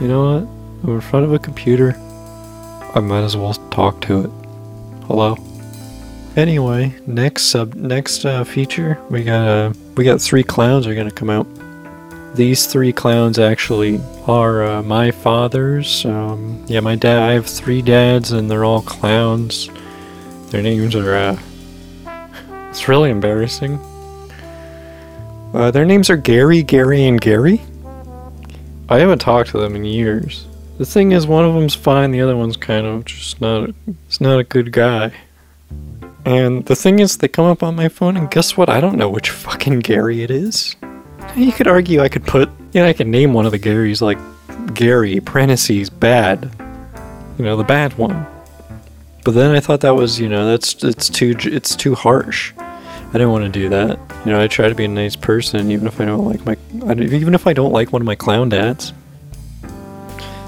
You know what? I'm in front of a computer. I might as well talk to it. Hello. Anyway, next sub, next uh, feature, we got uh, we got three clowns are gonna come out. These three clowns actually are uh, my father's. Um, yeah, my dad. I have three dads, and they're all clowns. Their names are. Uh, it's really embarrassing. Uh, their names are Gary, Gary, and Gary. I haven't talked to them in years. The thing is, one of them's fine, the other one's kind of just not. It's not a good guy. And the thing is, they come up on my phone, and guess what? I don't know which fucking Gary it is. You could argue I could put, you know, I could name one of the Garys like Gary, parentheses, bad. You know, the bad one. But then I thought that was, you know, that's it's too it's too harsh. I didn't want to do that. You know, I try to be a nice person, even if I don't like my, even if I don't like one of my clown dads.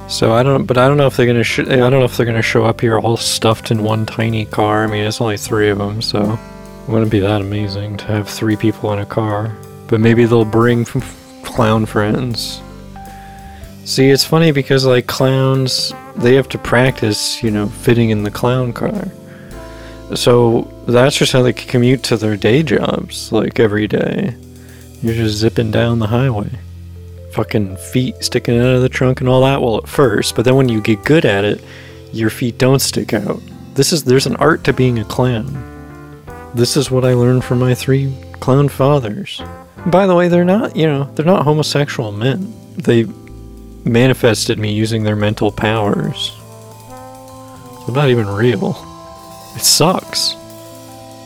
So I don't, but I don't know if they're gonna. Sh- I don't know if they're gonna show up here all stuffed in one tiny car. I mean, it's only three of them, so it wouldn't be that amazing to have three people in a car. But maybe they'll bring clown friends. See, it's funny because like clowns, they have to practice, you know, fitting in the clown car. So that's just how they commute to their day jobs, like every day. You're just zipping down the highway. Fucking feet sticking out of the trunk and all that, well, at first, but then when you get good at it, your feet don't stick out. This is, there's an art to being a clown. This is what I learned from my three clown fathers. By the way, they're not, you know, they're not homosexual men. They manifested me using their mental powers. They're not even real. It sucks.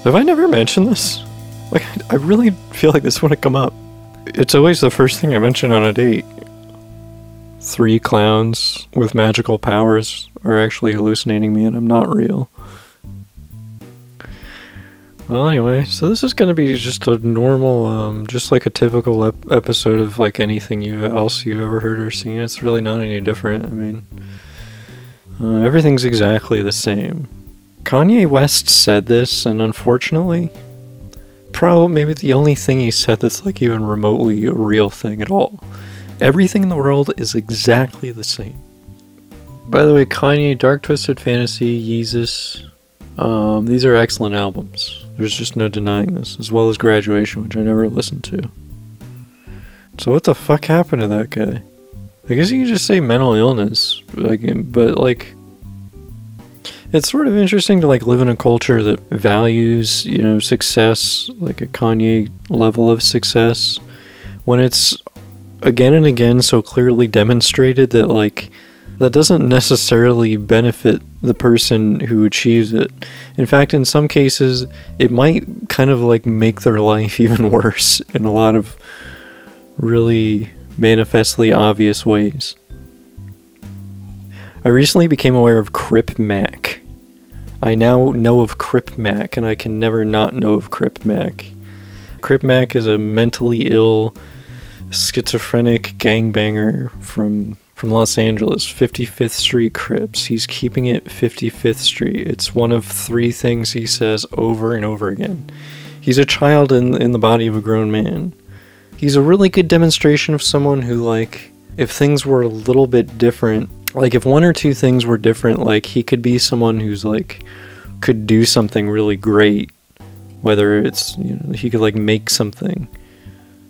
Have I never mentioned this? Like, I really feel like this would have come up. It's always the first thing I mention on a date. Three clowns with magical powers are actually hallucinating me and I'm not real. Well, anyway, so this is going to be just a normal, um, just like a typical ep- episode of like anything you else you've ever heard or seen. It's really not any different. I mean, uh, everything's exactly the same. Kanye West said this, and unfortunately, probably maybe the only thing he said that's like even remotely a real thing at all. Everything in the world is exactly the same. By the way, Kanye, Dark Twisted Fantasy, Yeezus, um, these are excellent albums. There's just no denying this, as well as Graduation, which I never listened to. So what the fuck happened to that guy? I guess you could just say mental illness, like, but like it's sort of interesting to like live in a culture that values you know success like a kanye level of success when it's again and again so clearly demonstrated that like that doesn't necessarily benefit the person who achieves it in fact in some cases it might kind of like make their life even worse in a lot of really manifestly obvious ways I recently became aware of Crip Mac. I now know of Crip Mac, and I can never not know of Crip Mac. Crip Mac is a mentally ill, schizophrenic gangbanger from from Los Angeles, 55th Street Crips. He's keeping it 55th Street. It's one of three things he says over and over again. He's a child in in the body of a grown man. He's a really good demonstration of someone who like if things were a little bit different, like if one or two things were different, like he could be someone who's like could do something really great. Whether it's you know he could like make something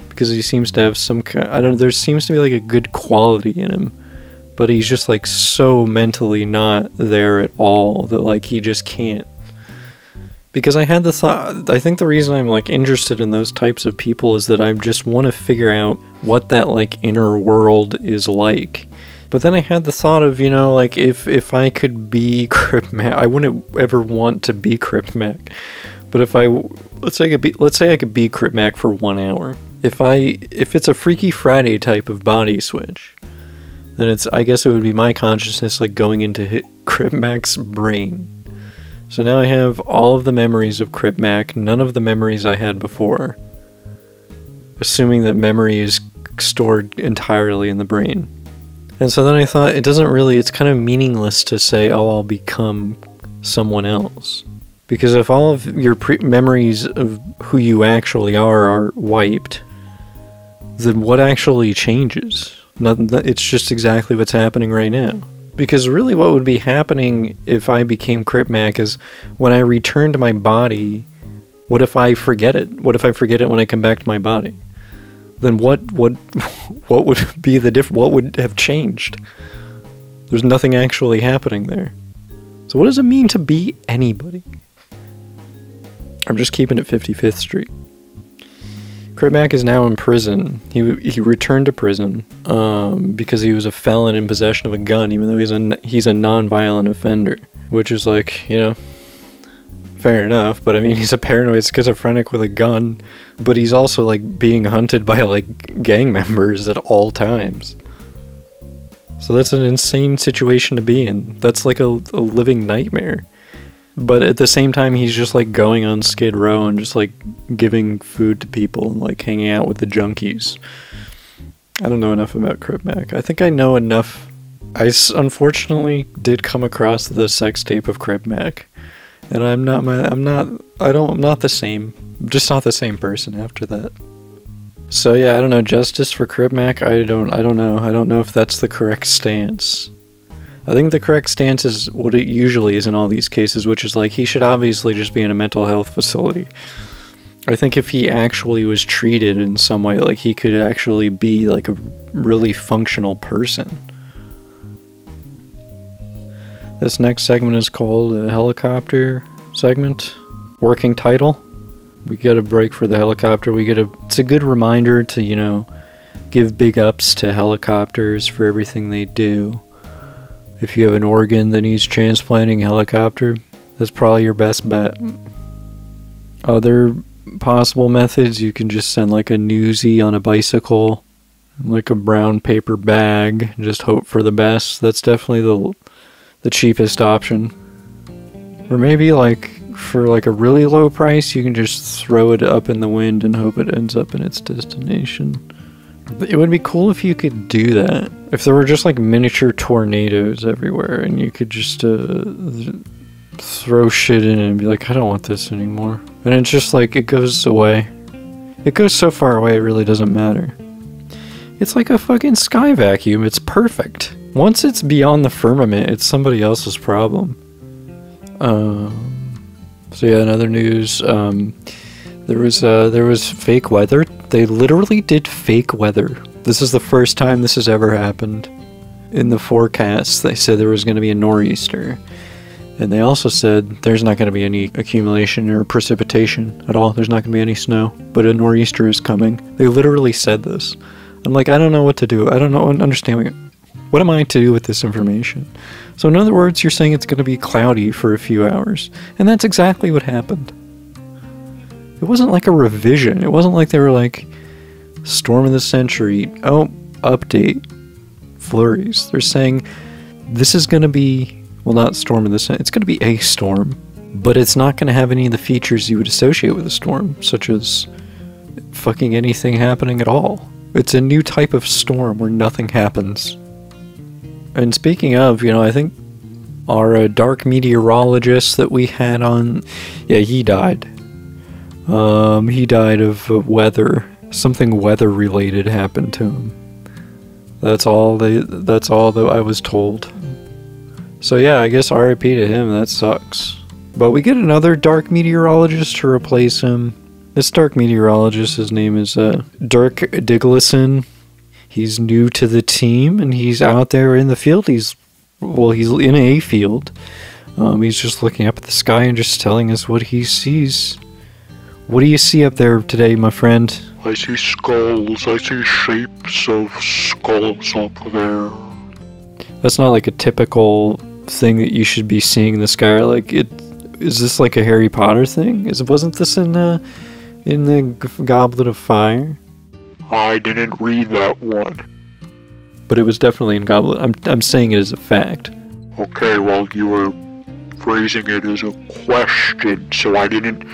because he seems to have some kind. I don't. There seems to be like a good quality in him, but he's just like so mentally not there at all that like he just can't. Because I had the thought. I think the reason I'm like interested in those types of people is that I just want to figure out what that like inner world is like but then I had the thought of, you know, like if if I could be Crip Mac, I wouldn't ever want to be Crip Mac. But if I let's say I could be let's say I could be Crip Mac for one hour. If I if it's a Freaky Friday type of body switch, then it's I guess it would be my consciousness like going into hit Crip Mac's brain. So now I have all of the memories of Crip Mac, none of the memories I had before. Assuming that memory is stored entirely in the brain. And so then I thought it doesn't really, it's kind of meaningless to say, oh, I'll become someone else. Because if all of your pre- memories of who you actually are are wiped, then what actually changes? Nothing. It's just exactly what's happening right now. Because really, what would be happening if I became Crip Mac is when I return to my body. What if I forget it? What if I forget it when I come back to my body? Then what? What? What would be the diff? What would have changed? There's nothing actually happening there. So what does it mean to be anybody? I'm just keeping it 55th Street. Crip Mac is now in prison. He he returned to prison um, because he was a felon in possession of a gun, even though he's a he's a non-violent offender, which is like you know, fair enough. But I mean, he's a paranoid schizophrenic with a gun, but he's also like being hunted by like gang members at all times. So that's an insane situation to be in. That's like a, a living nightmare. But at the same time, he's just like going on Skid Row and just like giving food to people and like hanging out with the junkies. I don't know enough about Crip Mac. I think I know enough. I s- unfortunately did come across the sex tape of Crip Mac, and I'm not my. I'm not. I don't. I'm not the same. Just not the same person after that. So yeah, I don't know. Justice for Crip Mac. I don't. I don't know. I don't know if that's the correct stance. I think the correct stance is what it usually is in all these cases, which is like he should obviously just be in a mental health facility. I think if he actually was treated in some way, like he could actually be like a really functional person. This next segment is called the helicopter segment. Working title. We get a break for the helicopter. We get a. It's a good reminder to you know, give big ups to helicopters for everything they do. If you have an organ that needs transplanting, helicopter, that's probably your best bet. Other possible methods, you can just send like a newsie on a bicycle, like a brown paper bag, just hope for the best. That's definitely the the cheapest option. Or maybe like for like a really low price, you can just throw it up in the wind and hope it ends up in its destination. It would be cool if you could do that. If there were just like miniature tornadoes everywhere and you could just uh, throw shit in and be like, I don't want this anymore. And it's just like, it goes away. It goes so far away, it really doesn't matter. It's like a fucking sky vacuum. It's perfect. Once it's beyond the firmament, it's somebody else's problem. Um, so yeah, in other news, um, there was uh, there was fake weather. They literally did fake weather. This is the first time this has ever happened. In the forecast, they said there was going to be a nor'easter, and they also said there's not going to be any accumulation or precipitation at all. There's not going to be any snow, but a nor'easter is coming. They literally said this. I'm like, I don't know what to do. I don't know what understand what, am I to do with this information. So in other words, you're saying it's going to be cloudy for a few hours, and that's exactly what happened. It wasn't like a revision. It wasn't like they were like storm of the century. Oh, update flurries. They're saying this is going to be well, not storm of the century. It's going to be a storm, but it's not going to have any of the features you would associate with a storm, such as fucking anything happening at all. It's a new type of storm where nothing happens. And speaking of, you know, I think our uh, dark meteorologist that we had on, yeah, he died. Um, he died of uh, weather. Something weather related happened to him. That's all they. That's all that I was told. So yeah, I guess RIP to him. That sucks. But we get another dark meteorologist to replace him. This dark meteorologist, his name is uh, Dirk Diglison. He's new to the team, and he's out there in the field. He's well, he's in a field. Um, he's just looking up at the sky and just telling us what he sees. What do you see up there today, my friend? I see skulls. I see shapes of skulls up there. That's not like a typical thing that you should be seeing in the sky. Like it is this like a Harry Potter thing? Is wasn't this in uh, in the Goblet of Fire? I didn't read that one. But it was definitely in Goblet. I'm I'm saying it as a fact. Okay, well, you were phrasing it as a question, so I didn't.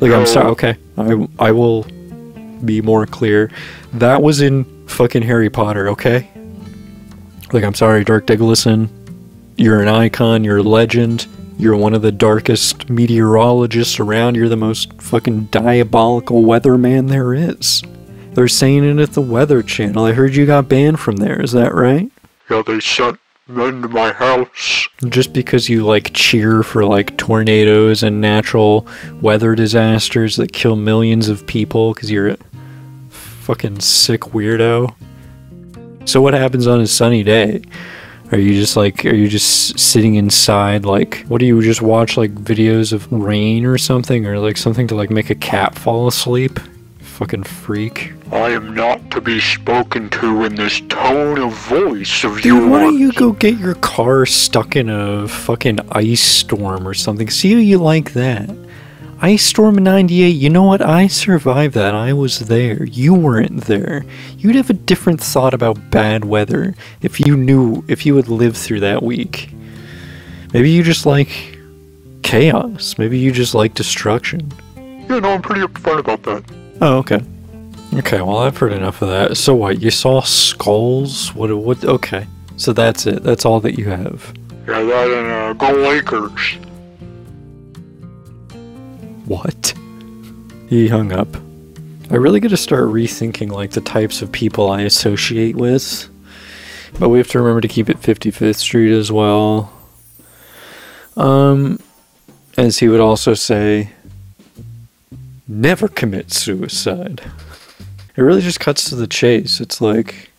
Like I'm sorry. Okay, I I will be more clear. That was in fucking Harry Potter. Okay. Like I'm sorry, Dirk Diglison. You're an icon. You're a legend. You're one of the darkest meteorologists around. You're the most fucking diabolical weatherman there is. They're saying it at the Weather Channel. I heard you got banned from there. Is that right? Yeah, they sent men to my house. Just because you like cheer for like tornadoes and natural weather disasters that kill millions of people because you're a fucking sick weirdo. So what happens on a sunny day? Are you just like are you just sitting inside like what do you just watch like videos of rain or something or like something to like make a cat fall asleep? Fucking freak. I am not to be spoken to in this tone of voice of Dude, why don't you go get your car stuck in a fucking ice storm or something? See how you like that. Ice Storm 98, you know what? I survived that. I was there. You weren't there. You'd have a different thought about bad weather if you knew, if you had lived through that week. Maybe you just like chaos. Maybe you just like destruction. Yeah, no, I'm pretty upfront about that. Oh, okay. Okay, well, I've heard enough of that. So what? You saw skulls? What? What? Okay. So that's it. That's all that you have. Yeah, that and uh, go Lakers. What? He hung up. I really got to start rethinking like the types of people I associate with. But we have to remember to keep it 55th Street as well. Um, as he would also say, never commit suicide. It really just cuts to the chase. It's like,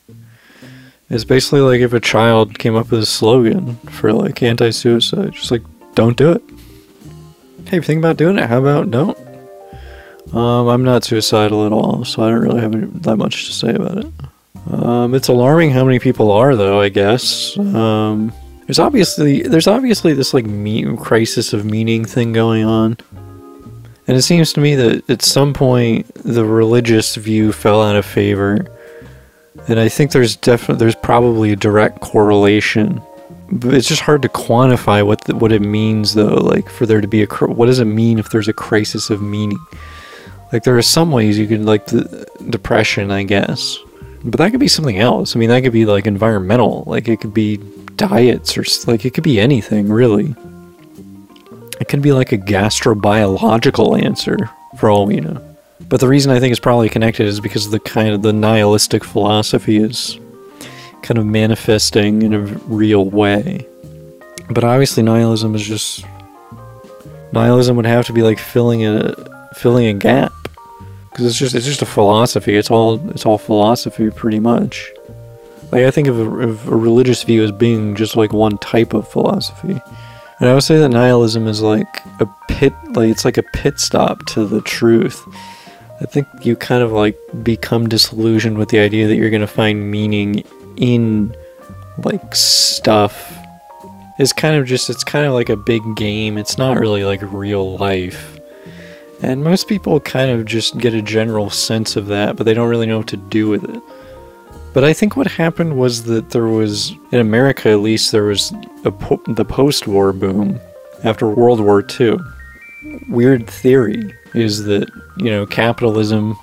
it's basically like if a child came up with a slogan for like anti suicide, just like, don't do it. Hey, if you think about doing it, how about don't? Um, I'm not suicidal at all, so I don't really have any, that much to say about it. Um, it's alarming how many people are, though. I guess um, there's obviously there's obviously this like crisis of meaning thing going on, and it seems to me that at some point the religious view fell out of favor, and I think there's definitely there's probably a direct correlation. But it's just hard to quantify what the, what it means though like for there to be a what does it mean if there's a crisis of meaning? Like there are some ways you could like the depression i guess. But that could be something else. I mean that could be like environmental. Like it could be diets or like it could be anything really it could be like a gastrobiological answer for all we know but the reason i think it's probably connected is because the kind of the nihilistic philosophy is kind of manifesting in a real way. But obviously, nihilism is just nihilism would have to be like filling a filling a gap because it's just it's just a philosophy. It's all it's all philosophy pretty much. Like I think of a, of a religious view as being just like one type of philosophy. And I would say that nihilism is like a pit, like it's like a pit stop to the truth. I think you kind of like become disillusioned with the idea that you're going to find meaning in like stuff. It's kind of just it's kind of like a big game. It's not really like real life. And most people kind of just get a general sense of that but they don't really know what to do with it but i think what happened was that there was in america at least there was po- the post-war boom after world war ii weird theory is that you know capitalism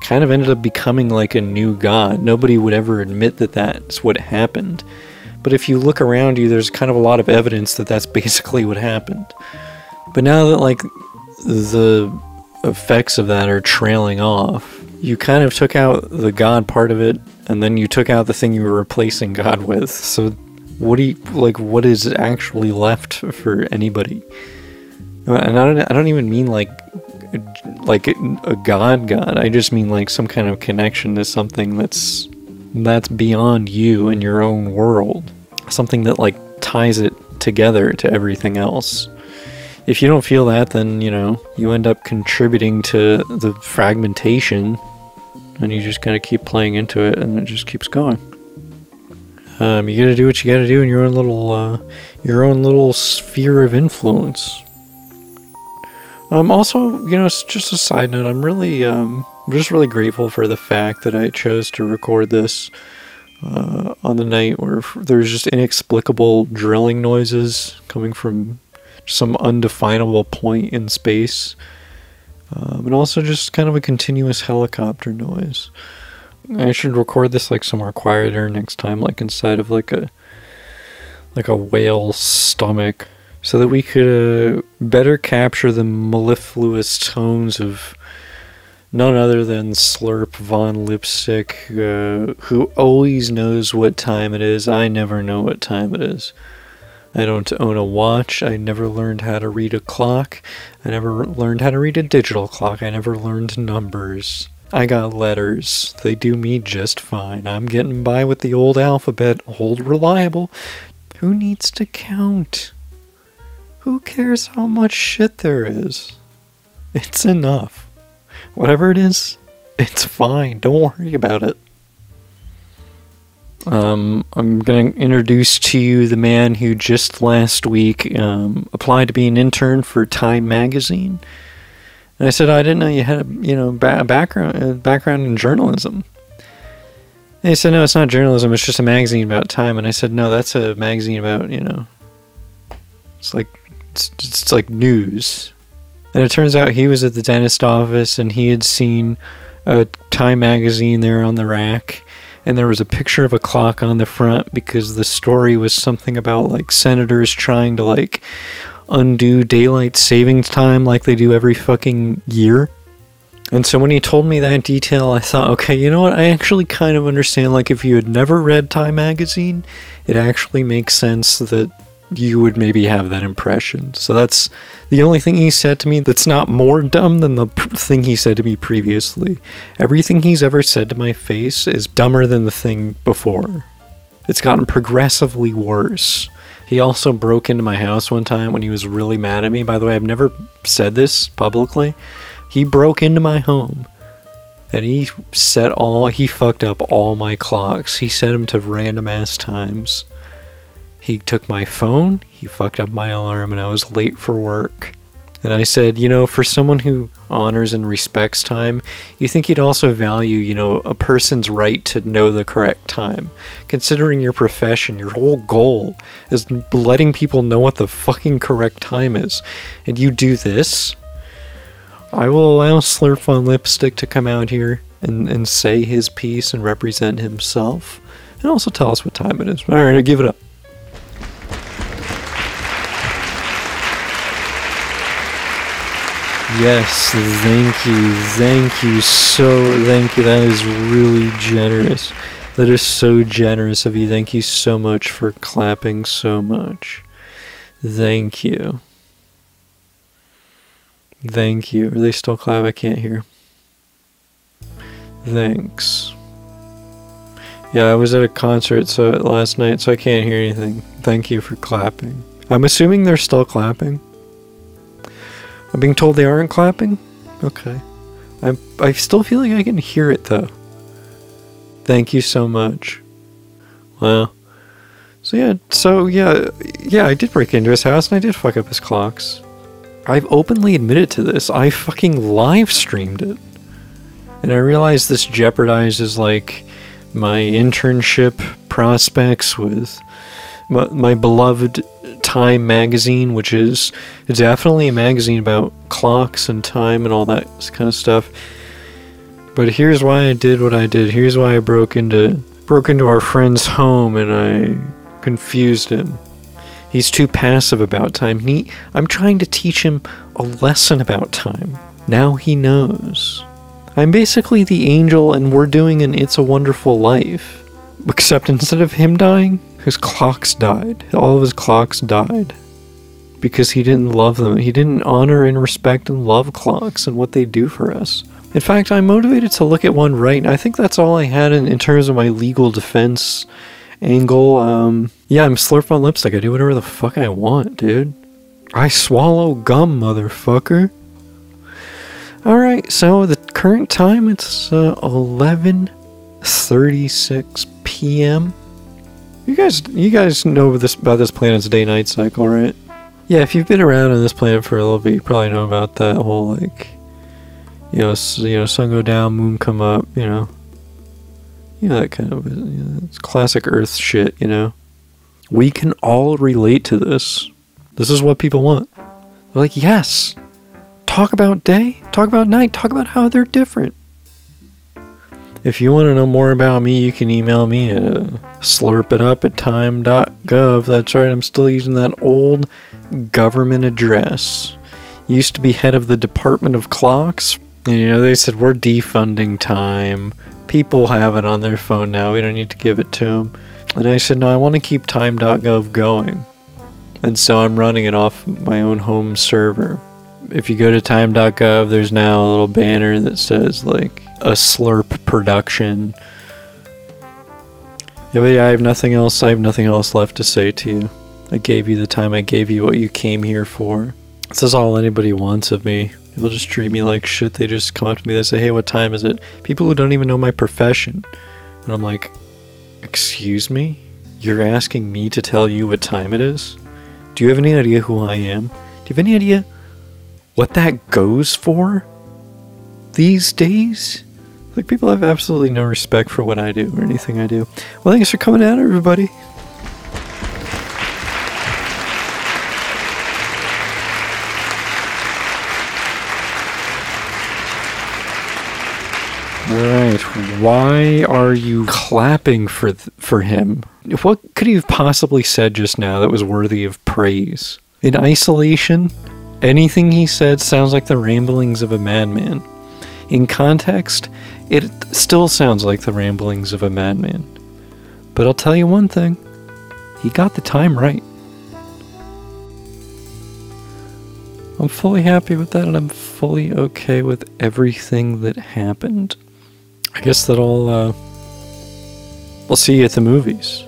kind of ended up becoming like a new god. Nobody would ever admit that that's what happened. But if you look around you, there's kind of a lot of evidence that that's basically what happened. But now that like the effects of that are trailing off, you kind of took out the god part of it, and then you took out the thing you were replacing God with. So what do you like? What is actually left for anybody? And I don't, I don't even mean like like a god god i just mean like some kind of connection to something that's that's beyond you and your own world something that like ties it together to everything else if you don't feel that then you know you end up contributing to the fragmentation and you just kind of keep playing into it and it just keeps going. Um, you gotta do what you gotta do in your own little uh, your own little sphere of influence. Um, also, you know, s- just a side note, I'm really, um, I'm just really grateful for the fact that I chose to record this uh, on the night where there's just inexplicable drilling noises coming from some undefinable point in space, um, and also just kind of a continuous helicopter noise. I should record this like somewhere quieter next time, like inside of like a like a whale's stomach so that we could uh, better capture the mellifluous tones of none other than Slurp Von Lipstick, uh, who always knows what time it is. I never know what time it is. I don't own a watch. I never learned how to read a clock. I never learned how to read a digital clock. I never learned numbers. I got letters. They do me just fine. I'm getting by with the old alphabet, old reliable. Who needs to count? Who cares how much shit there is? It's enough. Whatever it is, it's fine. Don't worry about it. Um, I'm going to introduce to you the man who just last week um, applied to be an intern for Time Magazine. And I said, I didn't know you had a you know ba- background uh, background in journalism. And he said, No, it's not journalism. It's just a magazine about time. And I said, No, that's a magazine about you know. It's like it's, it's like news. And it turns out he was at the dentist office and he had seen a Time magazine there on the rack and there was a picture of a clock on the front because the story was something about like senators trying to like undo daylight savings time like they do every fucking year. And so when he told me that detail, I thought, okay, you know what? I actually kind of understand. Like, if you had never read Time magazine, it actually makes sense that you would maybe have that impression. So that's the only thing he said to me that's not more dumb than the thing he said to me previously. Everything he's ever said to my face is dumber than the thing before. It's gotten progressively worse. He also broke into my house one time when he was really mad at me. By the way, I've never said this publicly. He broke into my home and he set all he fucked up all my clocks. He set them to random ass times. He took my phone, he fucked up my alarm, and I was late for work. And I said, you know, for someone who honors and respects time, you think you'd also value, you know, a person's right to know the correct time. Considering your profession, your whole goal is letting people know what the fucking correct time is. And you do this, I will allow Slurp on Lipstick to come out here and, and say his piece and represent himself. And also tell us what time it is. Alright, I give it up. Yes, thank you, thank you, so thank you. That is really generous. That is so generous of you. Thank you so much for clapping so much. Thank you. Thank you. Are they still clap? I can't hear. Thanks. Yeah, I was at a concert so last night, so I can't hear anything. Thank you for clapping. I'm assuming they're still clapping. I'm being told they aren't clapping? Okay. I'm I still feel like I can hear it though. Thank you so much. Wow. So yeah, so yeah, yeah, I did break into his house and I did fuck up his clocks. I've openly admitted to this. I fucking live streamed it. And I realize this jeopardizes like my internship prospects with my, my beloved Time magazine, which is definitely a magazine about clocks and time and all that kind of stuff. But here's why I did what I did. Here's why I broke into broke into our friend's home and I confused him. He's too passive about time. He, I'm trying to teach him a lesson about time. Now he knows. I'm basically the angel and we're doing an It's a Wonderful Life. Except instead of him dying, his clocks died. All of his clocks died. Because he didn't love them. He didn't honor and respect and love clocks and what they do for us. In fact, I'm motivated to look at one right. now. I think that's all I had in, in terms of my legal defense angle. Um, yeah, I'm slurp on lipstick. I do whatever the fuck I want, dude. I swallow gum, motherfucker. Alright, so the current time, it's uh, 11.36 p.m. You guys, you guys know this about this planet's day-night cycle, right? Yeah, if you've been around on this planet for a little bit, you probably know about that whole like, you know, you know, sun go down, moon come up, you know, you know that kind of you know, it's classic Earth shit, you know. We can all relate to this. This is what people want. They're like, yes, talk about day, talk about night, talk about how they're different. If you want to know more about me, you can email me at slurpitup at time.gov. That's right, I'm still using that old government address. Used to be head of the Department of Clocks. And, you know, they said we're defunding time. People have it on their phone now. We don't need to give it to them. And I said, no, I want to keep time.gov going. And so I'm running it off my own home server. If you go to time.gov, there's now a little banner that says, like, a slurp production. Yeah, but yeah, I have nothing else. I have nothing else left to say to you. I gave you the time. I gave you what you came here for. This is all anybody wants of me. People just treat me like shit. They just come up to me. They say, "Hey, what time is it?" People who don't even know my profession, and I'm like, "Excuse me, you're asking me to tell you what time it is? Do you have any idea who I am? Do you have any idea what that goes for these days?" Like people have absolutely no respect for what I do or anything I do. Well, thanks for coming out, everybody. Right. Why are you clapping for th- for him? What could he have possibly said just now that was worthy of praise? In isolation, anything he said sounds like the ramblings of a madman. In context, it still sounds like the ramblings of a madman. But I'll tell you one thing he got the time right. I'm fully happy with that, and I'm fully okay with everything that happened. I guess that I'll, uh, I'll see you at the movies.